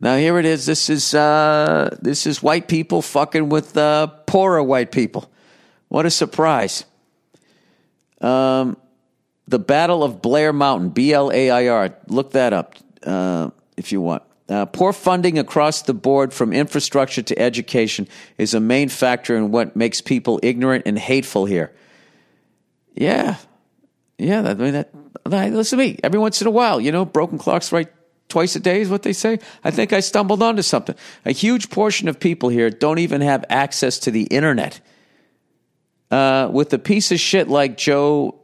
Now here it is. This is uh, this is white people fucking with uh, poorer white people. What a surprise! Um, the Battle of Blair Mountain, B L A I R. Look that up uh, if you want. Uh, poor funding across the board from infrastructure to education is a main factor in what makes people ignorant and hateful here. Yeah. Yeah, I mean, that, that, listen to me. Every once in a while, you know, broken clocks right twice a day is what they say. I think I stumbled onto something. A huge portion of people here don't even have access to the internet. Uh, with a piece of shit like Joe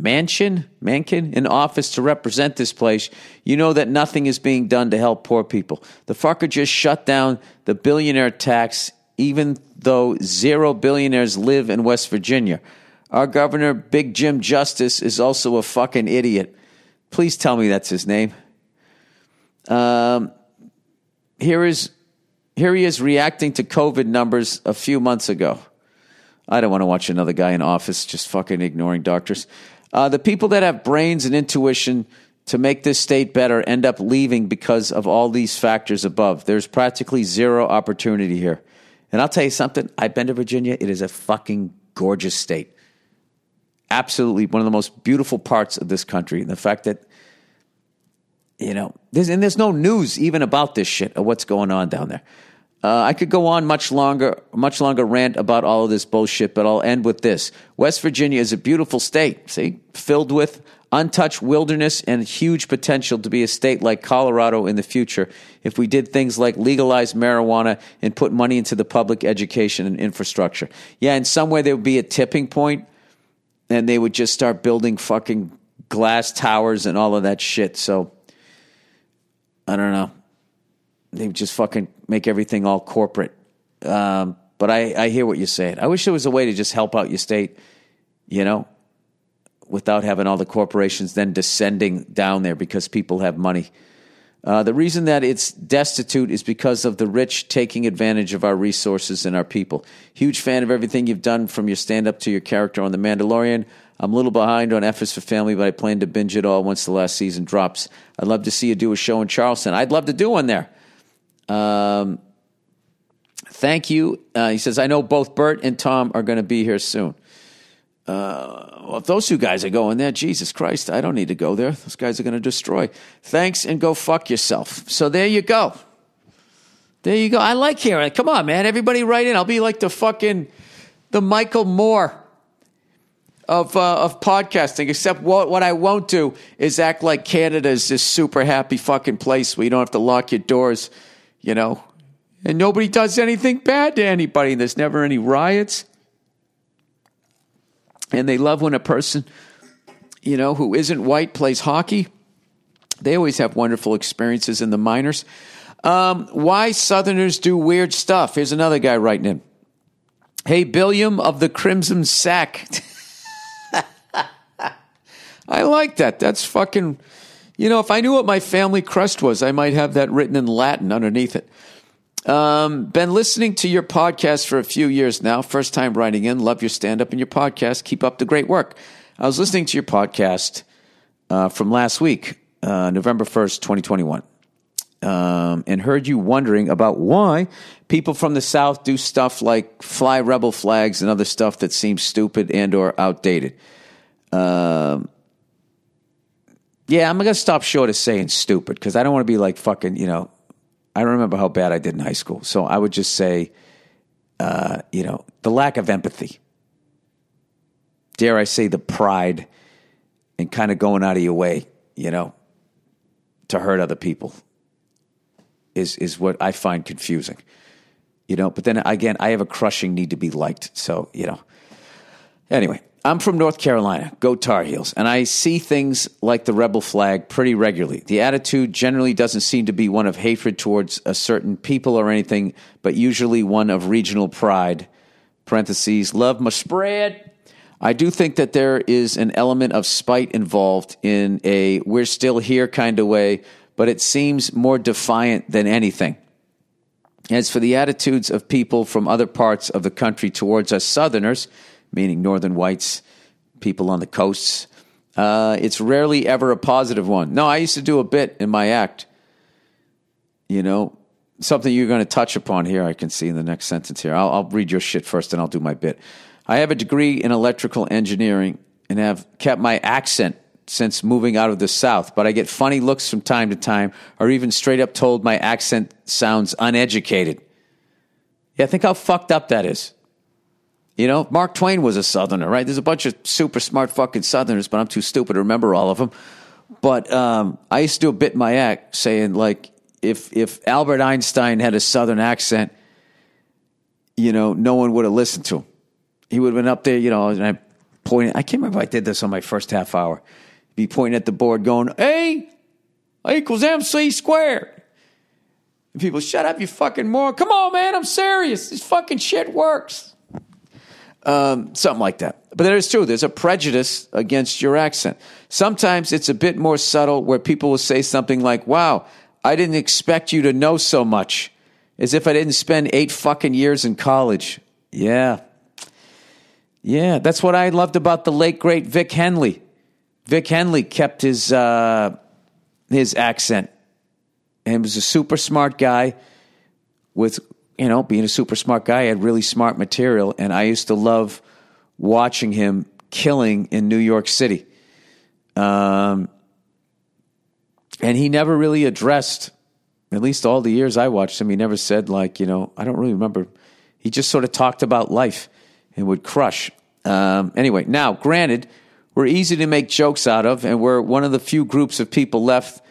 Manchin, Mankin in office to represent this place, you know that nothing is being done to help poor people. The fucker just shut down the billionaire tax, even though zero billionaires live in West Virginia. Our governor, Big Jim Justice, is also a fucking idiot. Please tell me that's his name. Um, here is here he is reacting to COVID numbers a few months ago. I don't want to watch another guy in office just fucking ignoring doctors. Uh, the people that have brains and intuition to make this state better end up leaving because of all these factors above. There's practically zero opportunity here. And I'll tell you something, I've been to Virginia. It is a fucking gorgeous state. Absolutely one of the most beautiful parts of this country. And the fact that, you know, there's, and there's no news even about this shit of what's going on down there. Uh, I could go on much longer, much longer rant about all of this bullshit, but I'll end with this. West Virginia is a beautiful state, see, filled with untouched wilderness and huge potential to be a state like Colorado in the future if we did things like legalize marijuana and put money into the public education and infrastructure. Yeah, in some way there would be a tipping point and they would just start building fucking glass towers and all of that shit. So I don't know they just fucking make everything all corporate. Um, but I, I hear what you're saying. I wish there was a way to just help out your state, you know, without having all the corporations then descending down there because people have money. Uh, the reason that it's destitute is because of the rich taking advantage of our resources and our people. Huge fan of everything you've done from your stand up to your character on The Mandalorian. I'm a little behind on F is for Family, but I plan to binge it all once the last season drops. I'd love to see you do a show in Charleston. I'd love to do one there. Um, thank you. Uh, he says, I know both Bert and Tom are going to be here soon. Uh, well, if those two guys are going there, Jesus Christ, I don't need to go there. Those guys are going to destroy. Thanks and go fuck yourself. So there you go. There you go. I like hearing it. Come on, man. Everybody write in. I'll be like the fucking, the Michael Moore of uh, of podcasting. Except what what I won't do is act like Canada is this super happy fucking place where you don't have to lock your doors you know, and nobody does anything bad to anybody. There's never any riots. And they love when a person, you know, who isn't white plays hockey. They always have wonderful experiences in the minors. Um, why Southerners do weird stuff. Here's another guy writing in. Hey, Billiam of the Crimson Sack. I like that. That's fucking you know, if I knew what my family crest was, I might have that written in Latin underneath it. Um, been listening to your podcast for a few years now. First time writing in. Love your stand up and your podcast. Keep up the great work. I was listening to your podcast uh, from last week, uh, November 1st, 2021, um, and heard you wondering about why people from the South do stuff like fly rebel flags and other stuff that seems stupid and or outdated. Um, yeah, I'm gonna stop short of saying stupid because I don't want to be like fucking. You know, I remember how bad I did in high school, so I would just say, uh, you know, the lack of empathy. Dare I say the pride and kind of going out of your way, you know, to hurt other people is is what I find confusing. You know, but then again, I have a crushing need to be liked. So, you know. Anyway, I'm from North Carolina, go Tar Heels, and I see things like the rebel flag pretty regularly. The attitude generally doesn't seem to be one of hatred towards a certain people or anything, but usually one of regional pride. Parentheses, love must spread. I do think that there is an element of spite involved in a we're still here kind of way, but it seems more defiant than anything. As for the attitudes of people from other parts of the country towards us Southerners, meaning northern whites, people on the coasts. Uh, it's rarely ever a positive one. No, I used to do a bit in my act. You know, something you're going to touch upon here, I can see in the next sentence here. I'll, I'll read your shit first and I'll do my bit. I have a degree in electrical engineering and have kept my accent since moving out of the South, but I get funny looks from time to time or even straight up told my accent sounds uneducated. Yeah, think how fucked up that is. You know, Mark Twain was a Southerner, right? There's a bunch of super smart fucking Southerners, but I'm too stupid to remember all of them. But um, I used to do a bit in my act saying, like, if if Albert Einstein had a Southern accent, you know, no one would have listened to him. He would have been up there, you know, and I pointed. I can't remember if I did this on my first half hour. Be pointing at the board, going, "A, A equals MC squared." And people, shut up, you fucking moron! Come on, man, I'm serious. This fucking shit works. Um, something like that. But that is true. There's a prejudice against your accent. Sometimes it's a bit more subtle where people will say something like, wow, I didn't expect you to know so much. As if I didn't spend eight fucking years in college. Yeah. Yeah, that's what I loved about the late, great Vic Henley. Vic Henley kept his, uh, his accent and was a super smart guy with you know, being a super smart guy, had really smart material, and I used to love watching him killing in New York City. Um, and he never really addressed, at least all the years I watched him, he never said, like, you know, I don't really remember. He just sort of talked about life and would crush. Um, anyway, now, granted, we're easy to make jokes out of, and we're one of the few groups of people left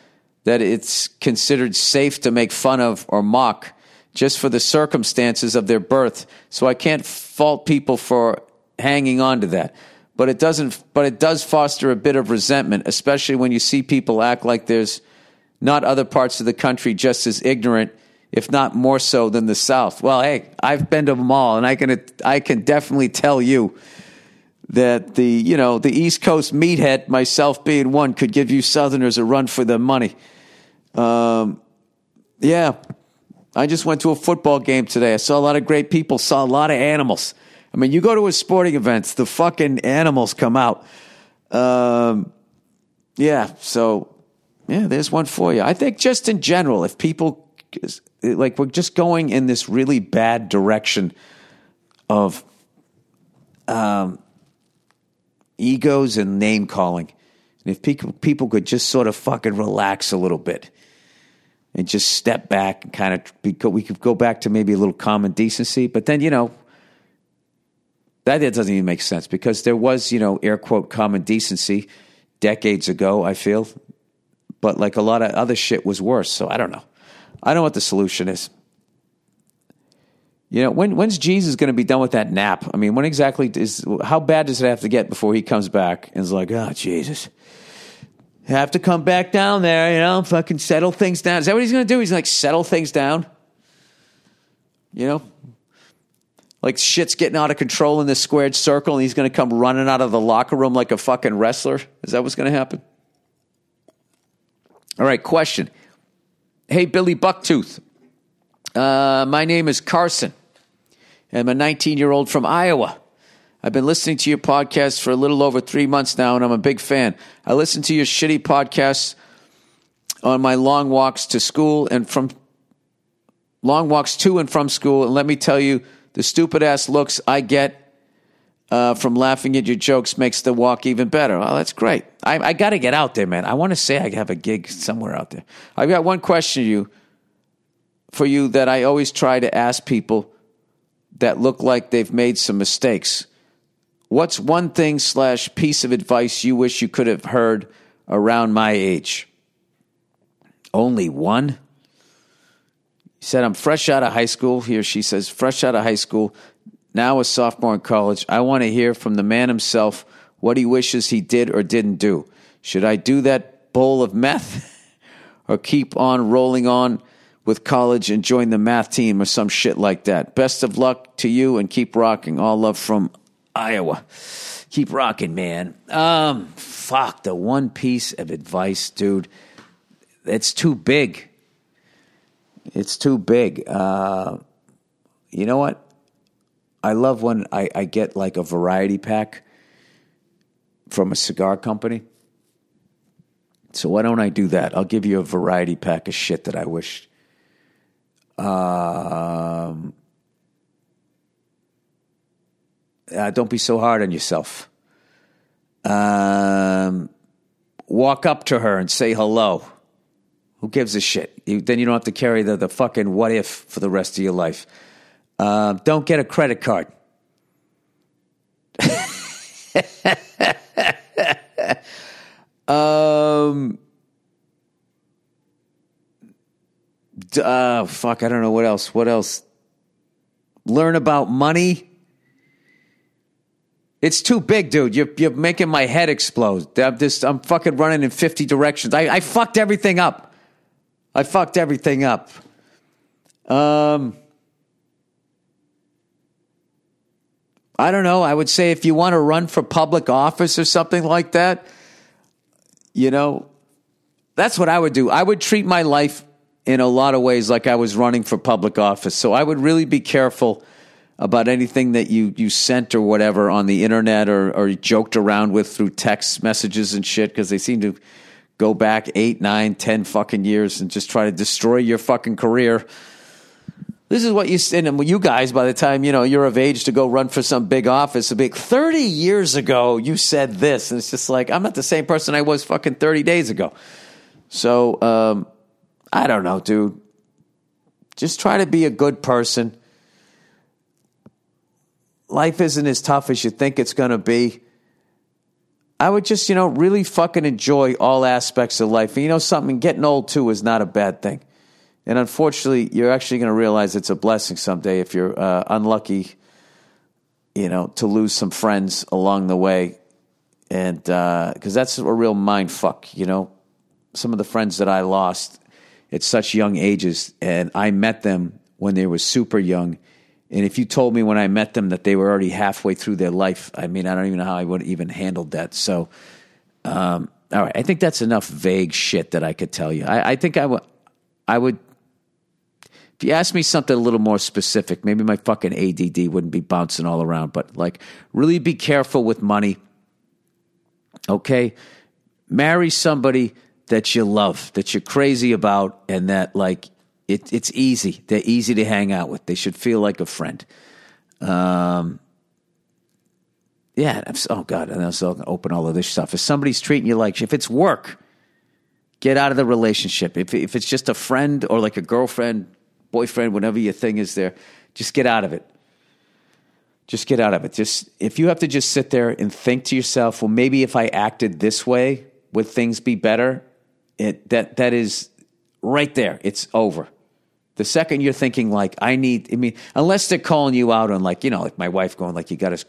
that it's considered safe to make fun of or mock just for the circumstances of their birth. So I can't fault people for hanging on to that. But it doesn't but it does foster a bit of resentment, especially when you see people act like there's not other parts of the country just as ignorant, if not more so than the South. Well, hey, I've been to them all, and I can I can definitely tell you that the you know the East Coast meathead, myself being one, could give you Southerners a run for their money. Um, yeah, I just went to a football game today. I saw a lot of great people, saw a lot of animals. I mean, you go to a sporting event, the fucking animals come out. Um, yeah, so yeah, there's one for you. I think just in general, if people like we're just going in this really bad direction of um, egos and name calling, and if people people could just sort of fucking relax a little bit and just step back and kind of we could go back to maybe a little common decency. But then you know that doesn't even make sense because there was you know air quote common decency decades ago. I feel, but like a lot of other shit was worse. So I don't know. I don't know what the solution is. You know, when when's Jesus going to be done with that nap? I mean, when exactly is how bad does it have to get before he comes back and is like, oh Jesus, have to come back down there, you know, fucking settle things down. Is that what he's going to do? He's like, settle things down? You know? Like shit's getting out of control in this squared circle and he's going to come running out of the locker room like a fucking wrestler? Is that what's going to happen? All right, question. Hey, Billy Bucktooth. Uh, my name is Carson. I'm a 19 year old from Iowa. I've been listening to your podcast for a little over three months now, and I'm a big fan. I listen to your shitty podcasts on my long walks to school and from long walks to and from school. And let me tell you, the stupid ass looks I get uh, from laughing at your jokes makes the walk even better. Oh, that's great. I, I got to get out there, man. I want to say I have a gig somewhere out there. I've got one question to you for you that I always try to ask people that look like they've made some mistakes. What's one thing slash piece of advice you wish you could have heard around my age? Only one? He said, I'm fresh out of high school. Here she says, fresh out of high school, now a sophomore in college. I want to hear from the man himself what he wishes he did or didn't do. Should I do that bowl of meth or keep on rolling on with college and join the math team or some shit like that? Best of luck to you and keep rocking. All love from Iowa. Keep rocking, man. Um, fuck, the one piece of advice, dude. It's too big. It's too big. Uh, you know what? I love when I, I get like a variety pack from a cigar company. So why don't I do that? I'll give you a variety pack of shit that I wish. Um, uh, don't be so hard on yourself. Um, walk up to her and say hello. Who gives a shit? You, then you don't have to carry the, the fucking what if for the rest of your life. Uh, don't get a credit card. um, uh, fuck, I don't know what else. What else? Learn about money. It's too big, dude. You're, you're making my head explode. I'm just, I'm fucking running in 50 directions. I, I fucked everything up. I fucked everything up. Um, I don't know. I would say if you want to run for public office or something like that, you know, that's what I would do. I would treat my life in a lot of ways like I was running for public office. So I would really be careful about anything that you, you sent or whatever on the internet or, or joked around with through text messages and shit because they seem to go back eight, nine, ten fucking years and just try to destroy your fucking career. This is what you and you guys. By the time you know you're of age to go run for some big office, a big thirty years ago, you said this, and it's just like I'm not the same person I was fucking thirty days ago. So um, I don't know, dude. Just try to be a good person. Life isn't as tough as you think it's going to be. I would just, you know, really fucking enjoy all aspects of life. And you know something, getting old too is not a bad thing. And unfortunately, you're actually going to realize it's a blessing someday if you're uh, unlucky, you know, to lose some friends along the way. And because uh, that's a real mind fuck, you know. Some of the friends that I lost at such young ages, and I met them when they were super young. And if you told me when I met them that they were already halfway through their life, I mean, I don't even know how I would have even handled that. So, um, all right, I think that's enough vague shit that I could tell you. I, I think I would, I would if you ask me something a little more specific, maybe my fucking ADD wouldn't be bouncing all around, but like really be careful with money. Okay? Marry somebody that you love, that you're crazy about, and that like it, it's easy. They're easy to hang out with. They should feel like a friend. Um, yeah. Oh God, and I was going to open all of this stuff. If somebody's treating you like, if it's work, get out of the relationship. If if it's just a friend or like a girlfriend, boyfriend, whatever your thing is there, just get out of it. Just get out of it. Just if you have to just sit there and think to yourself, well, maybe if I acted this way, would things be better? It that that is right there. It's over. The second you're thinking like I need, I mean, unless they're calling you out on like you know, like my wife going like you got to,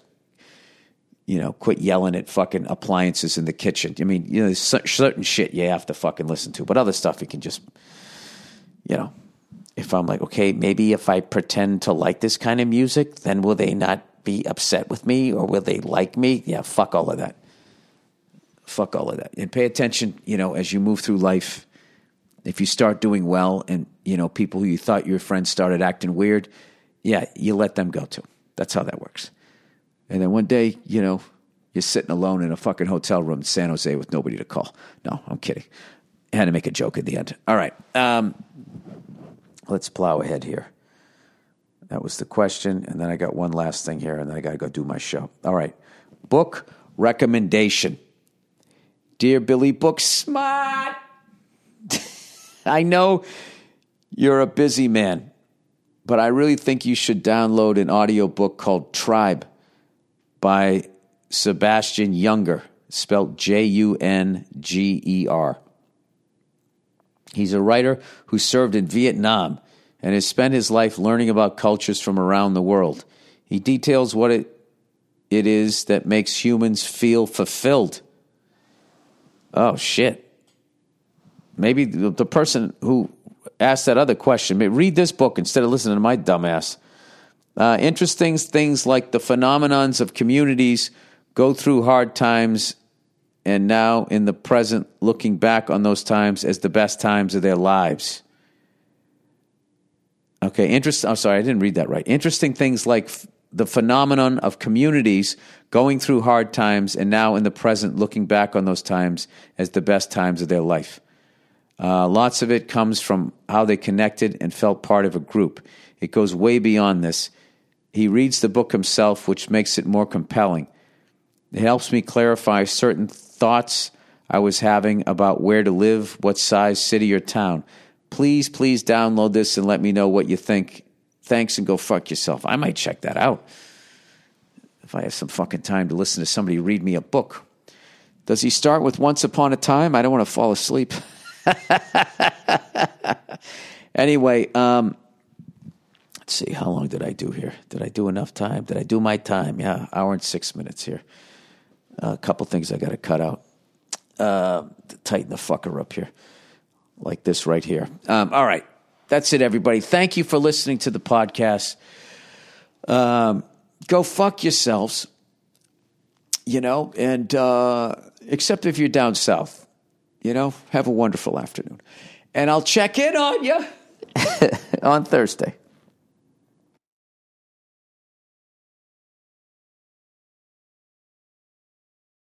you know, quit yelling at fucking appliances in the kitchen. I mean, you know, there's certain shit you have to fucking listen to, but other stuff you can just, you know, if I'm like, okay, maybe if I pretend to like this kind of music, then will they not be upset with me or will they like me? Yeah, fuck all of that. Fuck all of that. And pay attention, you know, as you move through life. If you start doing well and, you know, people who you thought your friends started acting weird, yeah, you let them go too. That's how that works. And then one day, you know, you're sitting alone in a fucking hotel room in San Jose with nobody to call. No, I'm kidding. I had to make a joke at the end. All right. Um, let's plow ahead here. That was the question. And then I got one last thing here, and then I got to go do my show. All right. Book recommendation. Dear Billy Book Smart. I know you're a busy man, but I really think you should download an audiobook called Tribe by Sebastian Junger, spelled J U N G E R. He's a writer who served in Vietnam and has spent his life learning about cultures from around the world. He details what it, it is that makes humans feel fulfilled. Oh, shit. Maybe the, the person who asked that other question, read this book instead of listening to my dumbass. Uh, interesting things like the phenomenons of communities go through hard times and now in the present, looking back on those times as the best times of their lives. Okay, interesting. I'm sorry, I didn't read that right. Interesting things like the phenomenon of communities going through hard times and now in the present looking back on those times as the best times of their life. Uh, lots of it comes from how they connected and felt part of a group. It goes way beyond this. He reads the book himself, which makes it more compelling. It helps me clarify certain thoughts I was having about where to live, what size city or town. Please, please download this and let me know what you think. Thanks and go fuck yourself. I might check that out if I have some fucking time to listen to somebody read me a book. Does he start with Once Upon a Time? I don't want to fall asleep. anyway, um, let's see. How long did I do here? Did I do enough time? Did I do my time? Yeah, hour and six minutes here. Uh, a couple things I got to cut out. Uh, tighten the fucker up here, like this right here. Um, all right, that's it, everybody. Thank you for listening to the podcast. Um, go fuck yourselves, you know, and uh, except if you're down south, you know, have a wonderful afternoon. And I'll check in on you on Thursday.